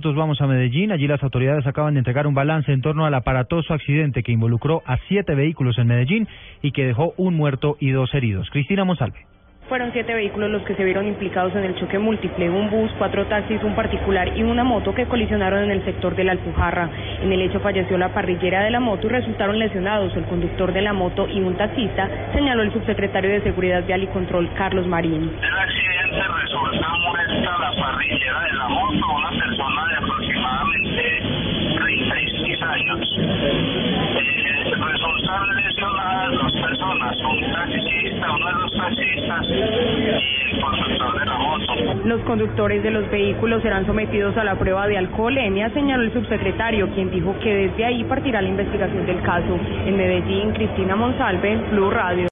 Nosotros vamos a Medellín. Allí las autoridades acaban de entregar un balance en torno al aparatoso accidente que involucró a siete vehículos en Medellín y que dejó un muerto y dos heridos. Cristina Monsalve. Fueron siete vehículos los que se vieron implicados en el choque múltiple, un bus, cuatro taxis, un particular y una moto que colisionaron en el sector de la Alpujarra. En el hecho falleció la parrillera de la moto y resultaron lesionados el conductor de la moto y un taxista, señaló el subsecretario de Seguridad Vial y Control, Carlos Marín. El accidente resulta Los conductores de los vehículos serán sometidos a la prueba de alcoholemia, señaló el subsecretario, quien dijo que desde ahí partirá la investigación del caso. En Medellín, Cristina Monsalve, Blue Radio.